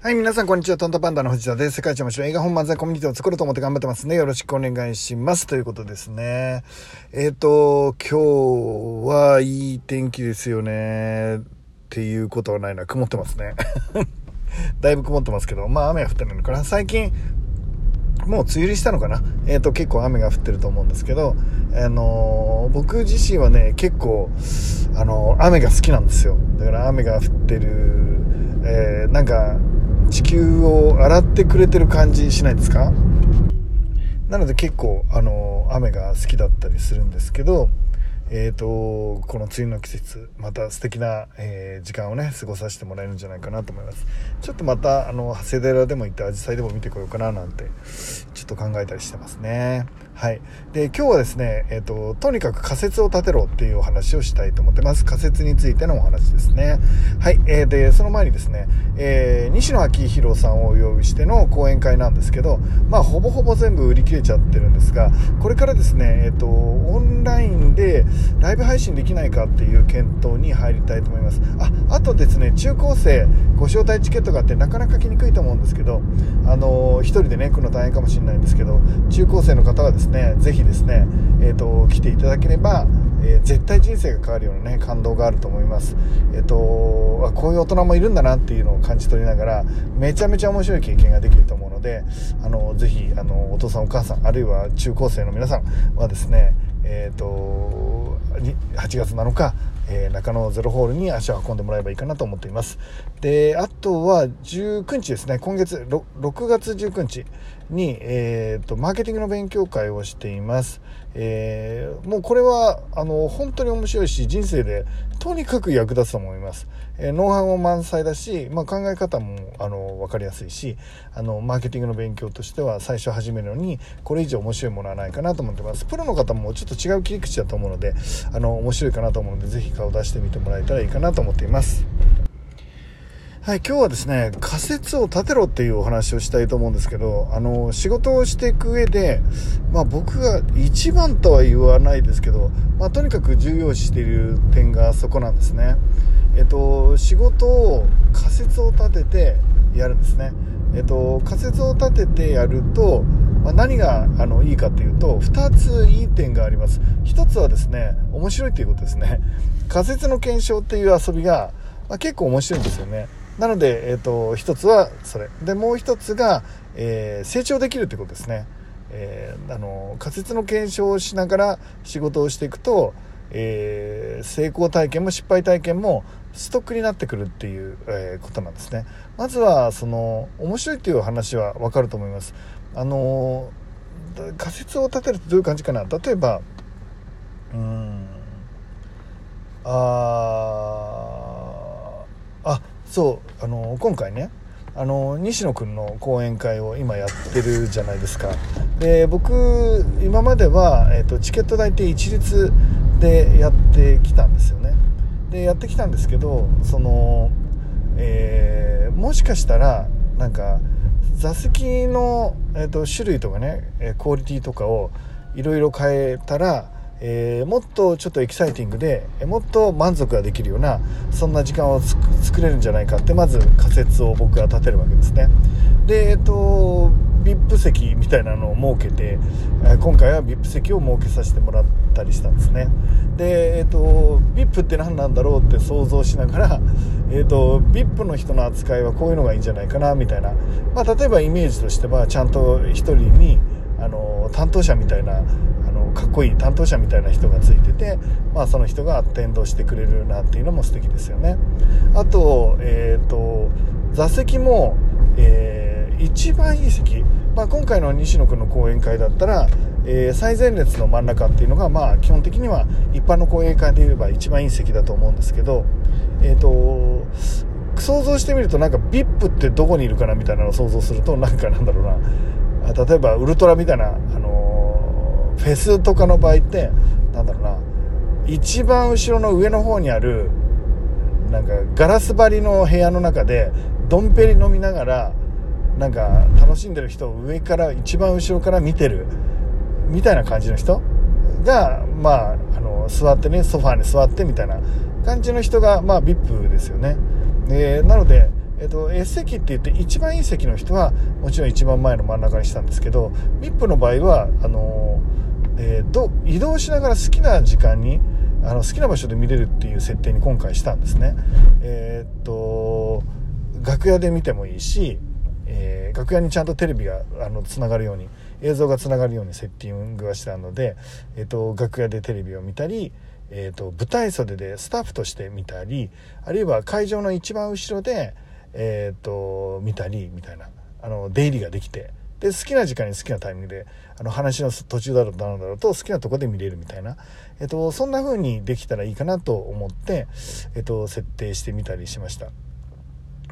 はい、皆さん、こんにちは。トントパンダの藤田です。世界一面白い映画本漫才コミュニティを作ろうと思って頑張ってますね。よろしくお願いします。ということですね。えっ、ー、と、今日はいい天気ですよね。っていうことはないな。曇ってますね。だいぶ曇ってますけど、まあ雨は降ってないのかな。最近、もう梅雨入りしたのかなえっ、ー、と、結構雨が降ってると思うんですけど、あのー、僕自身はね、結構、あの、雨が好きなんですよ。だから雨が降ってる、えー、なんか、地球を洗ってくれてる感じしないですか？なので結構あの雨が好きだったりするんですけどえーと、この梅雨の季節また素敵な、えー、時間をね過ごさせてもらえるんじゃないかなと思います。ちょっとまたあの長谷寺でも行って紫陽花でも見てこようかななんてちょっと考えたりしてますね。はい。で今日はですね、えーと、とにかく仮説を立てろっていうお話をしたいと思ってます仮説についてのお話ですね。はい、えー、でその前にですね、えー、西野昭弘さんをお呼びしての講演会なんですけどまあほぼほぼ全部売り切れちゃってるんですがこれからですねえっ、とオンラインでライブ配信できないかっていう検討に入りたいと思います。ああとですね中高生ご招待チケットがあってなかなか来にくいと思うんですけどあのー、1人でね来るの大変かもしれないんですけど中高生の方はですねねぜひですねえっ、ー、と来ていただければえー、絶対人生が変わるようなね感動があると思いますえっ、とあこういう大人もいるんだなっていうのを感じ取りながらめちゃめちゃ面白い経験ができると思うのであのぜひあのお父さんお母さんあるいは中高生の皆さんはですねえっ、と8月7日、えー、中野ゼロホールに足を運んでもらえばいいかなと思っています。で、あとは19日ですね、今月 6, 6月19日に、えーと、マーケティングの勉強会をしています。えー、もうこれはあの本当に面白いし、人生でとにかく役立つと思います。えー、ノウハウも満載だし、まあ、考え方もあの分かりやすいしあのマーケティングの勉強としては最初始めるのにこれ以上面白いものはないかなと思ってますプロの方もちょっと違う切り口だと思うのであの面白いかなと思うので是非顔出してみてもらえたらいいかなと思っていますはい、今日はですね、仮説を立てろっていうお話をしたいと思うんですけど、あの、仕事をしていく上で、まあ僕が一番とは言わないですけど、まあとにかく重要視している点がそこなんですね。えっと、仕事を仮説を立ててやるんですね。えっと、仮説を立ててやると、まあ、何があのいいかというと2ついい点があります1つはですね面白いということですね仮説の検証っていう遊びが、まあ、結構面白いんですよねなので、えっと、1つはそれ。でもう1つが、えー、成長できるということですね、えー、あの仮説の検証をしながら仕事をしていくとえー、成功体験も失敗体験もストックになってくるっていう、え、ことなんですね。まずはその面白いっていう話は分かると思います。あの仮説を立てるとどういう感じかな。例えばうんああそうあの今回ねあの西野君の講演会を今やってるじゃないですか。で僕今までは、えーと、チケット代って一律でやってきたんですよね。でやってきたんですけどその、えー、もしかしたらなんか座席の、えーと、種類とかねクオリティとかをいろいろ変えたらえー、もっとちょっとエキサイティングでもっと満足ができるようなそんな時間を作れるんじゃないかってまず仮説を僕は立てるわけですね。でえっと VIP 席みたいなのを設けて今回は VIP 席を設けさせてもらったりしたんですね。でえっと VIP って何なんだろうって想像しながら、えっと VIP の人の扱いはこういうのがいいんじゃないかなみたいな、まあ、例えばイメージとしてはちゃんと1人にあの担当者みたいなあのかっこいい担当者みたいな人がついてて、まあ、その人が転導してくれるなっていうのも素敵ですよね。あと,、えーと、座席も、えー、一番いい席、まあ、今回の西野君の講演会だったら、えー、最前列の真ん中っていうのが、まあ、基本的には一般の講演会で言えば一番いい席だと思うんですけど、えーと想像してみるとなんか VIP ってどこにいるかなみたいなのを想像するとなんかなんだろうな。例えばウルトラみたいな、あのフェスとかの場合ってなんだろうな一番後ろの上の方にあるなんかガラス張りの部屋の中でドンペリ飲みながらなんか楽しんでる人を上から一番後ろから見てるみたいな感じの人がまああの座ってねソファーに座ってみたいな感じの人がまあ VIP ですよね、えー、なのでえっと、S 席って言って一番いい席の人はもちろん一番前の真ん中にしたんですけど VIP の場合はあの、えー、ど移動しながら好きな時間にあの好きな場所で見れるっていう設定に今回したんですね。えー、っと楽屋で見てもいいし、えー、楽屋にちゃんとテレビがあのつながるように映像がつながるようにセッティングはしたので、えー、っと楽屋でテレビを見たり、えー、っと舞台袖でスタッフとして見たりあるいは会場の一番後ろで、えっと見たりみたいな。あの出入りができて。で好きな時間に好きなタイミングであの話の途中だろうなんだろうと好きなとこで見れるみたいな、えっと、そんな風にできたらいいかなと思って、えっと、設定してみたりしました。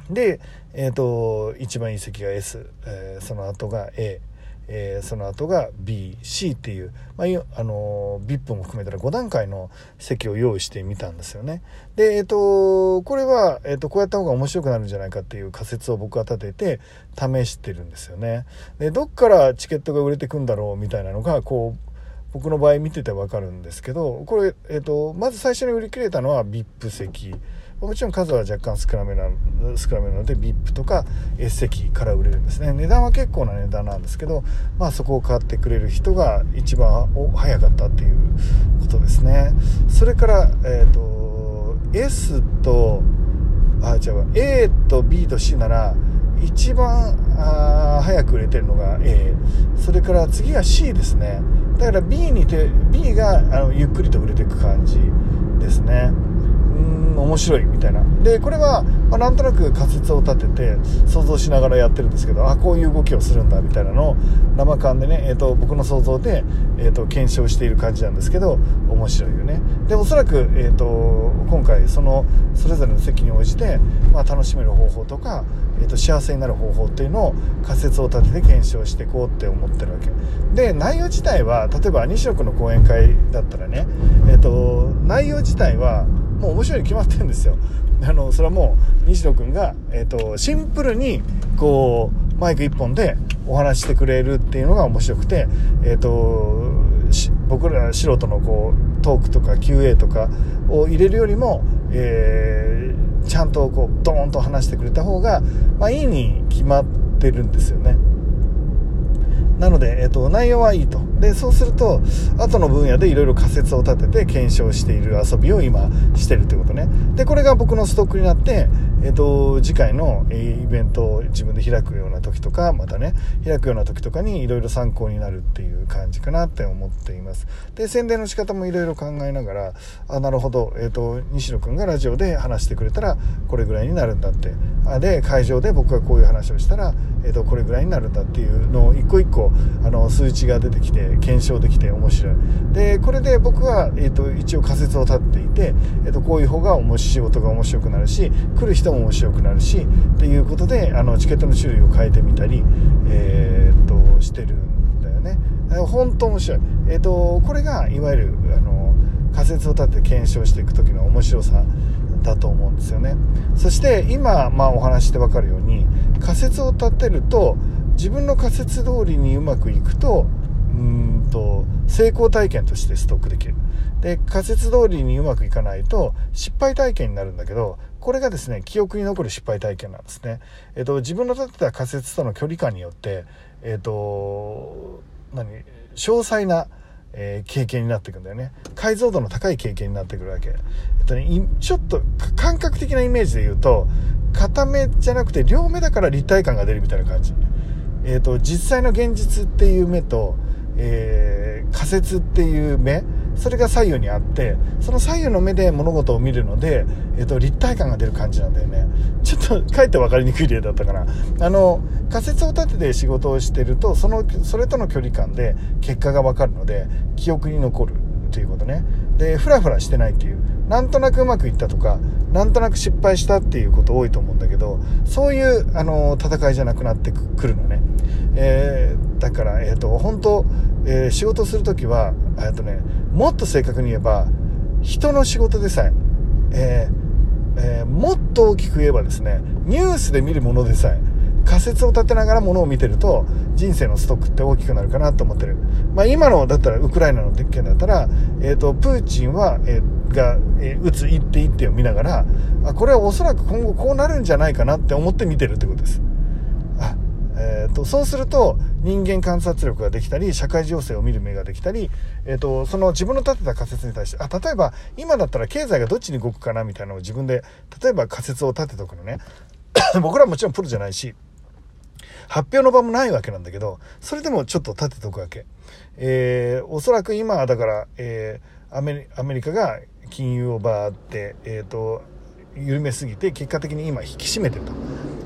で、えっと、一番いい席が S、えー、その後が A えー、その後が BC っていう、まあ、あの VIP も含めたら5段階の席を用意してみたんですよね。で、えっ、ー、と、これは、えっ、ー、と、こうやった方が面白くなるんじゃないかっていう仮説を僕は立てて試してるんですよね。で、どっからチケットが売れてくんだろうみたいなのが、こう、僕の場合見ててわかるんですけど、これ、えっ、と、まず最初に売り切れたのは VIP 席。もちろん数は若干少なめな少なめなので VIP とか S 席から売れるんですね。値段は結構な値段なんですけど、まあ、そこを買ってくれる人が一番早かったっていうことですね。それから、えーと、S とあ違う A と B と C なら一番あ早く売れてるのが A それから次が C ですね。だから B にて B があのゆっくりと売れていく感じですね。ん面白いみたいな。でこれは、まあ、なんとなく仮説を立てて想像しながらやってるんですけどあこういう動きをするんだみたいなのを生感でね、えーと、僕の想像で、えーと、検証している感じなんですけど面白いよね。でおそらく、えーと、今回そのそれぞれの席に応じて、まあ、楽しめる方法とか、えー、と幸せになる方法っていうのを仮説を立てて検証していこうって思ってるわけ。で内容自体は例えば西野君の講演会だったらね、えー、と内容自体はもう面白いに決まってるんですよ あのそれはもう西野君が、えーと、シンプルにこうマイク1本でお話してくれるっていうのが面白くて、えーと、僕ら素人のこうトークとか QA とかを入れるよりも、えー、ちゃんとこうドーンと話してくれた方が、まあ、いいに決まってるんですよね。なので、えっと、内容はいいと。で、そうすると、後の分野でいろいろ仮説を立てて検証している遊びを今してるってことね。で、これが僕のストックになって、えっと、次回のイベントを自分で開くような時とか、またね、開くような時とかにいろいろ参考になるっていう感じかなって思っています。で、宣伝の仕方もいろいろ考えながら、あ、なるほど、えっと、西野くんがラジオで話してくれたら、これぐらいになるんだって。あで、会場で僕がこういう話をしたら、えっと、これぐらいになるんだっていうのを一個一個、あの数値が出てきて検証できて面白いでこれで僕は、えーと、一応仮説を立って、えーと、こういう方が面白い仕事が面白くなるし来る人も面白くなるしっていうことであのチケットの種類を変えてみたり、えーと、してるんだよね。本当面白い、えー、とこれがいわゆるあの仮説を立てて検証していく時の面白さだと思うんですよね。そして今、まあ、お話して分かるように仮説を立てると自分の仮説通りにうまくいくとうんと成功体験としてストックできる。で仮説通りにうまくいかないと失敗体験になるんだけどこれがですね記憶に残る失敗体験なんですね、えっと、自分の立てた仮説との距離感によってえっと何詳細なえー、経験になっていくんだよね。解像度の高い経験になってくるわけ、えっとね、ちょっと感覚的なイメージで言うと片目じゃなくて両目だから立体感が出るみたいな感じ。えーと、実際の現実っていう目と、えー、仮説っていう目それが左右にあってその左右の目で物事を見るので、えーと、立体感が出る感じなんだよね。ちょっとかえって分かりにくい例だったかな。あの仮説を立てて仕事をしてるとそのそれとの距離感で結果が分かるので記憶に残るということね。でフラフラしてないっていう。なんとなくうまくいったとかなんとなく失敗したっていうこと多いと思うんだけどそういうあの戦いじゃなくなってくるのね、え、から、えーと、本当、えー、仕事する時は、えーとね、もっと正確に言えば人の仕事でさええーえー、もっと大きく言えばですねニュースで見るものでさえ仮説を立てながらものを見てると人生のストックって大きくなるかなと思ってる、まあ、今のだったらウクライナの件だったら、えーと、プーチンは、えー、が、えー、打つ一手一手を見ながらあこれはおそらく今後こうなるんじゃないかなって思って見てるってことです。えーと、そうすると人間観察力ができたり社会情勢を見る目ができたり、えーと、その自分の立てた仮説に対してあ例えば今だったら経済がどっちに動くかなみたいなのを自分で例えば仮説を立てとくのね。僕らはもちろんプロじゃないし発表の場もないわけなんだけどそれでもちょっと立てとくわけ、えー、おそらく今だから、えー、アメリカが金融をバーって、えーと緩めすぎて結果的に今引き締めてると。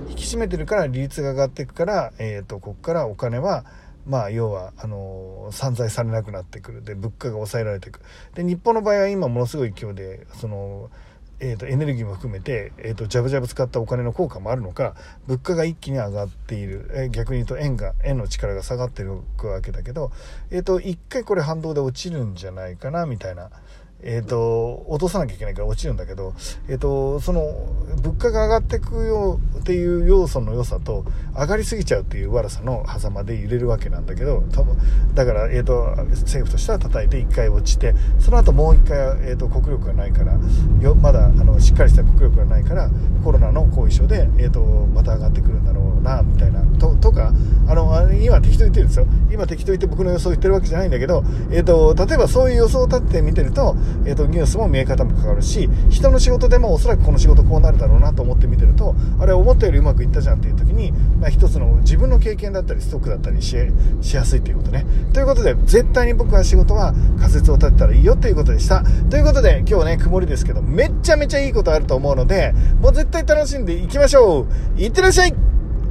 引き締めてるから利率が上がっていくから、えーと、ここからお金はまあ要はあの散財されなくなってくる。で物価が抑えられていくで日本の場合は今ものすごい勢いでそのえーと、エネルギーも含めて、えーと、ジャブジャブ使ったお金の効果もあるのか物価が一気に上がっている、えー、逆に言うと円が円の力が下がってるわけだけど、えーと一回これ反動で落ちるんじゃないかなみたいなえっ、ー、と、落とさなきゃいけないから落ちるんだけど、えっ、ー、と、その、物価が上がっていくよっていう要素の良さと、上がりすぎちゃうっていう悪さの狭間で揺れるわけなんだけど、多分、だから、えっ、ー、と、政府としては叩いて1回落ちて、その後もう1回、えっ、と、国力がないから、よ、まだ、あの、しっかりした国力がないから、コロナの後遺症で、えっ、と、また上がってくるんだろうな、みたいな、と、とか、あの、今適当言ってるんですよ。今適当言って僕の予想言ってるわけじゃないんだけど、えっ、と、例えばそういう予想を立てて見てると、えーと、ニュースも見え方も変わるし人の仕事でもおそらくこの仕事こうなるだろうなと思って見てるとあれ思ったよりうまくいったじゃんっていう時に、まあ、一つの自分の経験だったりストックだったりしやすいということね。ということで絶対に僕は仕事は仮説を立てたらいいよということでした。ということで今日ね曇りですけどめっちゃめちゃいいことあると思うのでもう絶対楽しんでいきましょう。いってらっしゃい